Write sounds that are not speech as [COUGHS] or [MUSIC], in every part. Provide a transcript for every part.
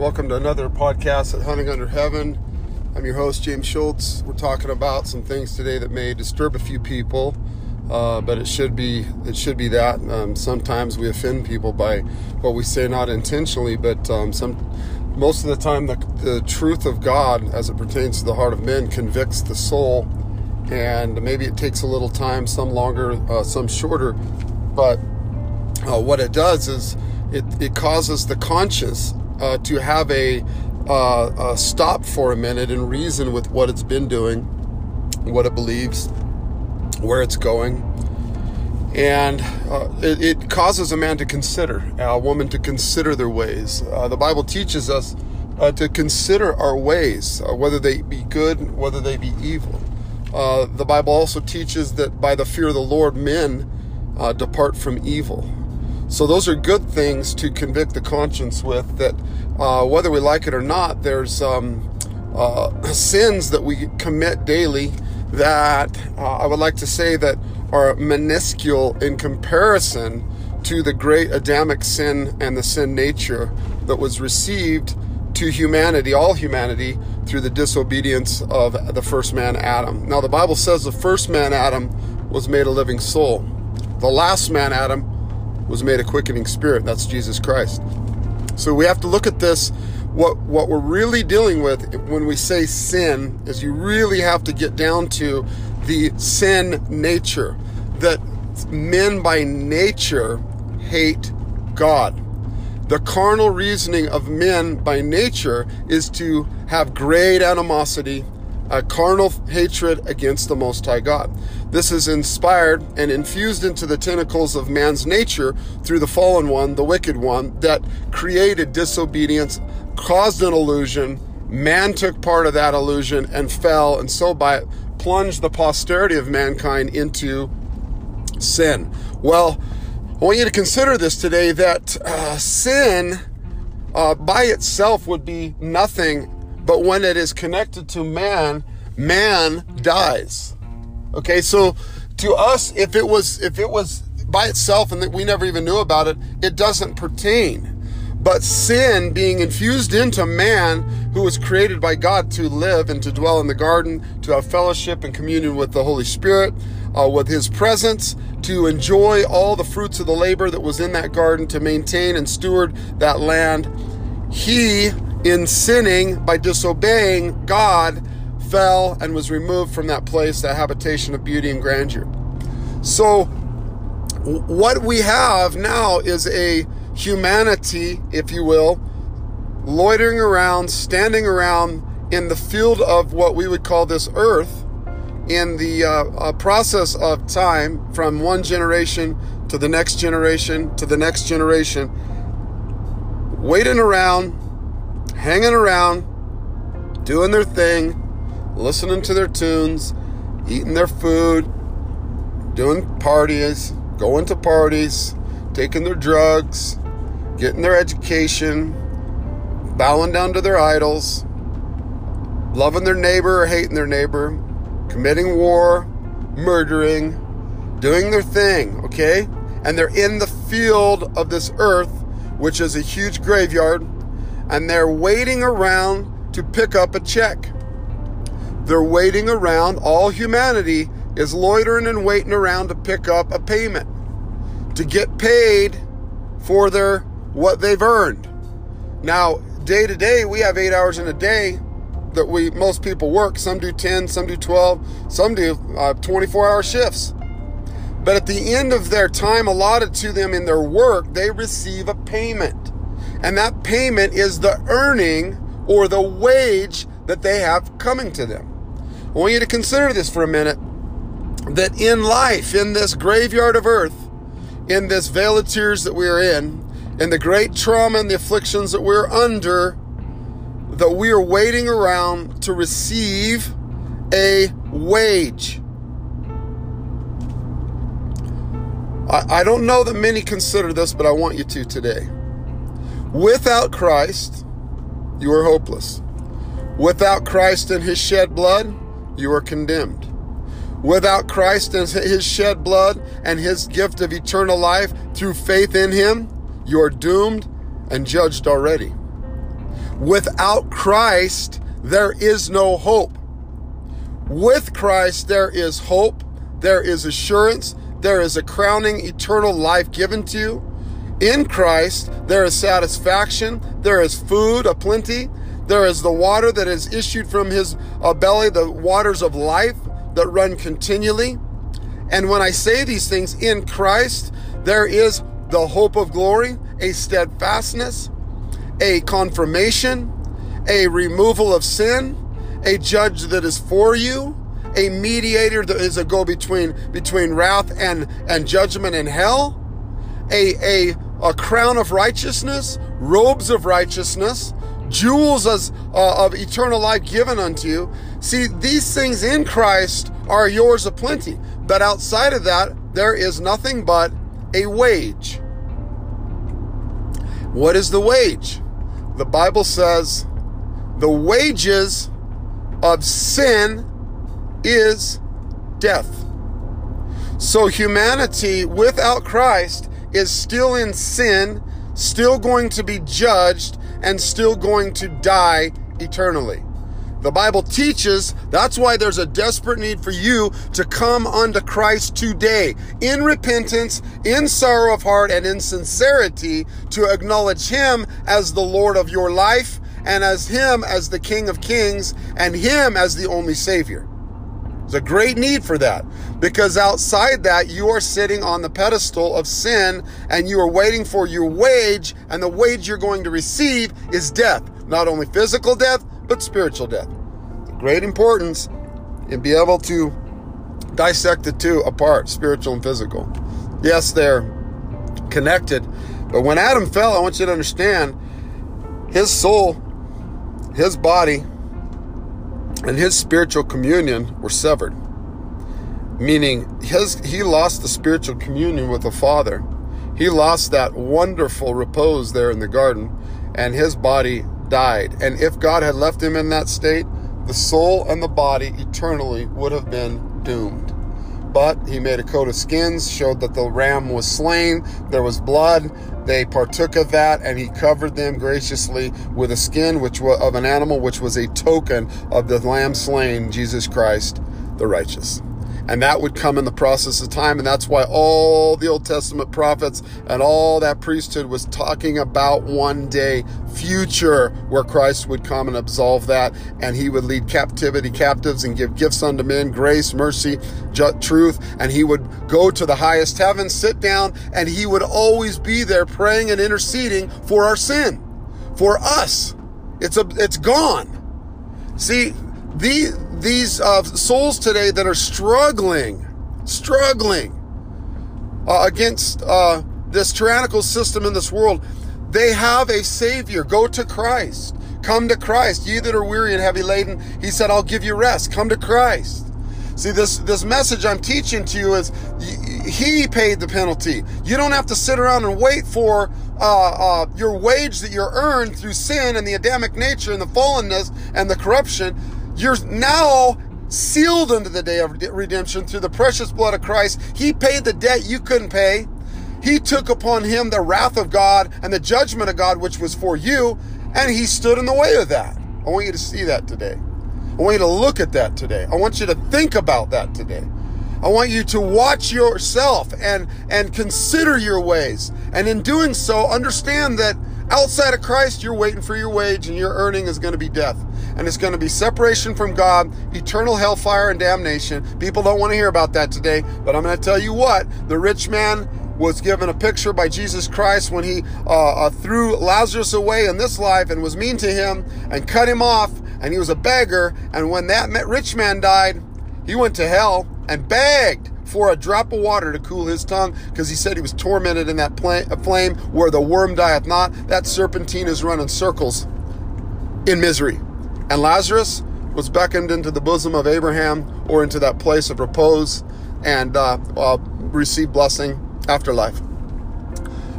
Welcome to another podcast at Hunting Under Heaven. I'm your host, James Schultz. We're talking about some things today that may disturb a few people, uh, but it should be it should be that. Um, sometimes we offend people by what we say, not intentionally, but um, some most of the time the, the truth of God, as it pertains to the heart of men, convicts the soul, and maybe it takes a little time, some longer, uh, some shorter, but uh, what it does is it, it causes the conscious uh, to have a, uh, a stop for a minute and reason with what it's been doing, what it believes, where it's going. And uh, it, it, causes a man to consider, a woman to consider their ways. Uh, the Bible teaches us uh, to consider our ways, uh, whether they be good, whether they be evil. the Bible also teaches that by the fear of the Lord, men depart from evil. So those are good things to convict the conscience with. That uh, whether we like it or not, there's um, uh, [COUGHS] sins that we commit daily that uh, I would like to say that are minuscule in comparison to the great Adamic sin and the sin nature that was received to humanity, all humanity, through the disobedience of the first man, Adam. Now, the Bible says the first man, Adam, was made a living soul. The last man, Adam, was made a quickening spirit. That's Jesus Christ. So we have to look at this. What what we're really dealing with when we say sin is you really have to get down to the sin nature. That men by nature hate God. The carnal reasoning of men by nature is to have great animosity a carnal hatred against the Most High God. This is inspired and infused into the tentacles of man's nature through the fallen one, the wicked one, that created disobedience, caused an illusion. Man took part of that illusion and fell, and so by it plunged the posterity of mankind into sin. Well, I want you to consider this today that uh, sin uh, by itself would be nothing but when it is connected to man, man dies. Okay, so to us, if it was if it was by itself and that we never even knew about it, it doesn't pertain. But sin being infused into man who was created by God to live and to dwell in the garden, to have fellowship and communion with the Holy Spirit, uh, with His presence, to enjoy all the fruits of the labor that was in that garden, to maintain and steward that land. He in sinning by disobeying God, fell and was removed from that place, that habitation of beauty and grandeur. So, what we have now is a humanity, if you will, loitering around, standing around in the field of what we would call this earth, in the uh, uh, process of time from one generation to the next generation to the next generation, waiting around hanging around, doing their thing, listening to their tunes, eating their food, doing parties, going to parties, taking their drugs, getting their education, bowing down to their idols, loving their neighbor or hating their neighbor, committing war, murdering, doing their thing, okay? And they're in the field of this earth, which is a huge graveyard and they're waiting around to pick up a check. They're waiting around, all humanity is loitering and waiting around to pick up a payment, to get paid for their what they've earned. Now, day to day, we have eight hours in a day that we most people work. Some do 10, some do 12, some do uh, 24 hour shifts. But at the end of their time allotted to them in their work, they receive a payment. And that payment is the earning or the wage that they have coming to them. I want you to consider this for a minute that in life, in this graveyard of earth, in this vale of tears that we are in, in the great trauma and the afflictions that we're under, that we are waiting around to receive a wage. I, I don't know that many consider this, but I want you to today. Without Christ, you are hopeless. Without Christ and his shed blood, you are condemned. Without Christ and his shed blood and his gift of eternal life through faith in him, you are doomed and judged already. Without Christ, there is no hope. With Christ, there is hope, there is assurance, there is a crowning eternal life given to you. In Christ, there is satisfaction, there is food aplenty, there is the water that is issued from his uh, belly, the waters of life that run continually. And when I say these things in Christ, there is the hope of glory, a steadfastness, a confirmation, a removal of sin, a judge that is for you, a mediator that is a go between between wrath and and judgment and hell, a a a crown of righteousness, robes of righteousness, jewels as, uh, of eternal life given unto you. See, these things in Christ are yours aplenty, but outside of that, there is nothing but a wage. What is the wage? The Bible says the wages of sin is death. So humanity without Christ is still in sin, still going to be judged, and still going to die eternally. The Bible teaches that's why there's a desperate need for you to come unto Christ today in repentance, in sorrow of heart, and in sincerity to acknowledge Him as the Lord of your life and as Him as the King of Kings and Him as the only Savior. There's a great need for that because outside that, you are sitting on the pedestal of sin and you are waiting for your wage, and the wage you're going to receive is death. Not only physical death, but spiritual death. Great importance in being able to dissect the two apart, spiritual and physical. Yes, they're connected, but when Adam fell, I want you to understand his soul, his body, and his spiritual communion were severed. Meaning his he lost the spiritual communion with the Father. He lost that wonderful repose there in the garden, and his body died. And if God had left him in that state, the soul and the body eternally would have been doomed. But he made a coat of skins, showed that the ram was slain, there was blood. They partook of that, and he covered them graciously with a skin which was of an animal, which was a token of the lamb slain, Jesus Christ, the righteous. And that would come in the process of time. And that's why all the Old Testament prophets and all that priesthood was talking about one day future where Christ would come and absolve that. And he would lead captivity captives and give gifts unto men, grace, mercy, truth. And he would go to the highest heaven, sit down, and he would always be there praying and interceding for our sin, for us. It's a, it's gone. See, the, these uh, souls today that are struggling, struggling uh, against uh, this tyrannical system in this world, they have a Savior. Go to Christ. Come to Christ. Ye that are weary and heavy laden, He said, I'll give you rest. Come to Christ. See, this, this message I'm teaching to you is He paid the penalty. You don't have to sit around and wait for uh, uh, your wage that you're earned through sin and the Adamic nature and the fallenness and the corruption. You're now sealed unto the day of redemption through the precious blood of Christ. He paid the debt you couldn't pay. He took upon him the wrath of God and the judgment of God, which was for you, and he stood in the way of that. I want you to see that today. I want you to look at that today. I want you to think about that today. I want you to watch yourself and, and consider your ways. And in doing so, understand that outside of Christ, you're waiting for your wage and your earning is going to be death and it's going to be separation from God, eternal hellfire, and damnation. People don't want to hear about that today, but I'm going to tell you what the rich man was given a picture by Jesus Christ when he uh, uh, threw Lazarus away in this life and was mean to him and cut him off, and he was a beggar. And when that rich man died, he went to hell and begged for a drop of water to cool his tongue because he said he was tormented in that flame where the worm dieth not. That serpentine is running circles in misery. And Lazarus was beckoned into the bosom of Abraham or into that place of repose and uh, uh, blessing afterlife.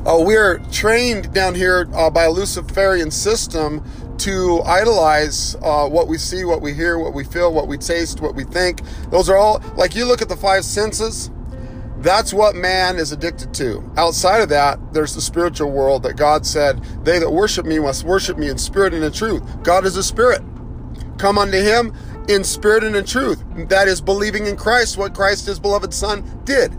Uh, we are trained down here uh, by a Luciferian system to idolize uh, what we see, what we hear, what we feel, what we taste, what we think. Those are all, like you look at the five senses, That's what man is addicted to. Outside of that, there's the spiritual world that God said, They that worship me must worship me in spirit and in truth. God is a spirit. Come unto him in spirit and in truth. That is believing in Christ, what Christ, his beloved Son, did.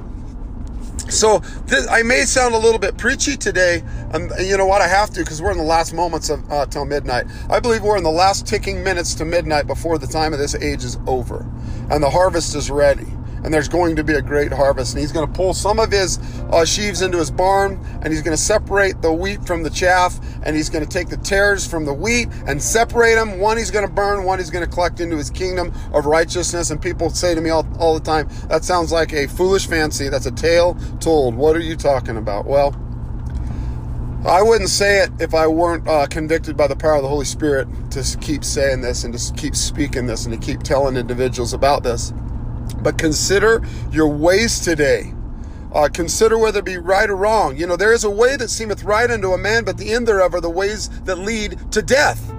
So this, I may sound a little bit preachy today, and you know what? I have to because we're in the last moments of uh, till midnight. I believe we're in the last ticking minutes to midnight before the time of this age is over, and the harvest is ready and there's going to be a great harvest. And he's going to pull some of his uh, sheaves into his barn, and he's going to separate the wheat from the chaff, and he's going to take the tares from the wheat and separate them. One he's going to burn, one he's going to collect into his kingdom of righteousness. And people say to me all, all the time, that sounds like a foolish fancy. That's a tale told. What are you talking about? Well, I wouldn't say it if I weren't uh, convicted by the power of the Holy Spirit to keep saying this and to keep speaking this and to keep telling individuals about this. But consider your ways today. Uh, consider whether it be right or wrong. You know, there is a way that seemeth right unto a man, but the end thereof are the ways that lead to death.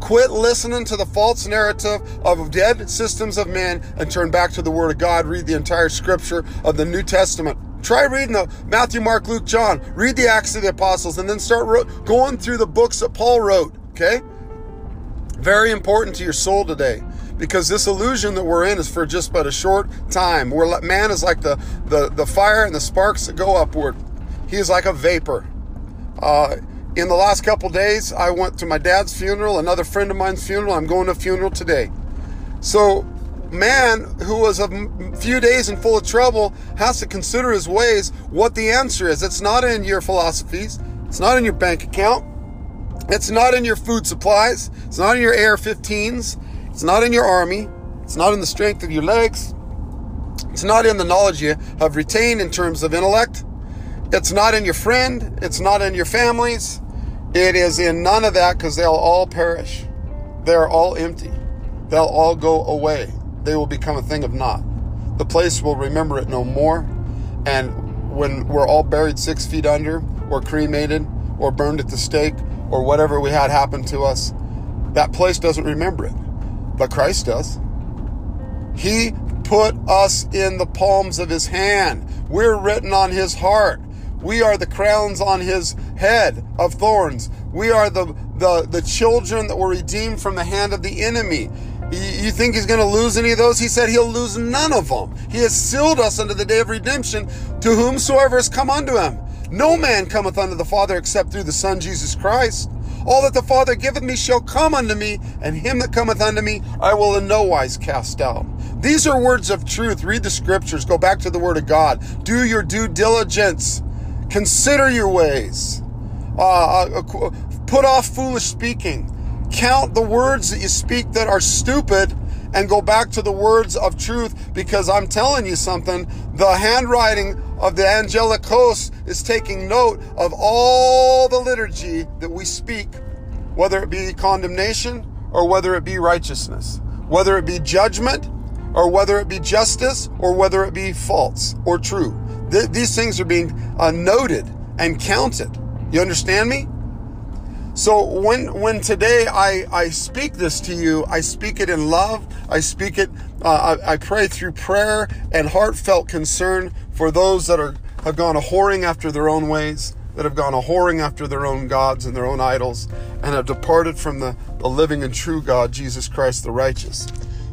Quit listening to the false narrative of dead systems of men and turn back to the Word of God. Read the entire scripture of the New Testament. Try reading the Matthew, Mark, Luke, John. Read the Acts of the Apostles and then start going through the books that Paul wrote. Okay? Very important to your soul today because this illusion that we're in is for just but a short time. Where man is like the, the, the fire and the sparks that go upward. He is like a vapor. Uh, in the last couple days, I went to my dad's funeral, another friend of mine's funeral. I'm going to a funeral today. So, man who was a few days in full of trouble has to consider his ways what the answer is. It's not in your philosophies, it's not in your bank account, it's not in your food supplies, it's not in your AR 15s, it's not in your army. It's not in the strength of your legs. It's not in the knowledge you have retained in terms of intellect. It's not in your friend. It's not in your families. It is in none of that because they'll all perish. They're all empty. They'll all go away. They will become a thing of naught. The place will remember it no more. And when we're all buried six feet under, or cremated, or burned at the stake, or whatever we had happen to us, that place doesn't remember it but Christ does. He put us in the palms of his hand. We're written on his heart. We are the crowns on his head of thorns. We are the, the, the children that were redeemed from the hand of the enemy. You think he's going to lose any of those? He said he'll lose none of them. He has sealed us unto the day of redemption to whomsoever has come unto him. No man cometh unto the Father except through the Son Jesus Christ. All that the Father giveth me shall come unto me, and him that cometh unto me I will in no wise cast out. These are words of truth. Read the scriptures. Go back to the Word of God. Do your due diligence. Consider your ways. Uh, uh, uh put off foolish speaking. Count the words that you speak that are stupid and go back to the words of truth because I'm telling you something. The handwriting of the angelic host is taking note of all the liturgy that we speak, whether it be condemnation or whether it be righteousness, whether it be judgment or whether it be justice or whether it be false or true. Th- these things are being uh, noted and counted. You understand me? So when when today I, I speak this to you, I speak it in love. I speak it. Uh, I, I pray through prayer and heartfelt concern for those that are have gone a whoring after their own ways, that have gone a whoring after their own gods and their own idols, and have departed from the, the living and true God, Jesus Christ the righteous.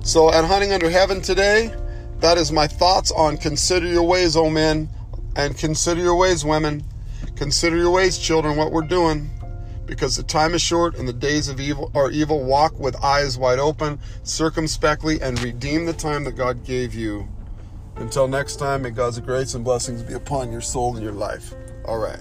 So at Hunting Under Heaven today, that is my thoughts on consider your ways, O men, and consider your ways, women. Consider your ways, children, what we're doing because the time is short and the days of evil are evil. Walk with eyes wide open, circumspectly, and redeem the time that God gave you. Until next time, may God's grace and blessings be upon your soul and your life. All right.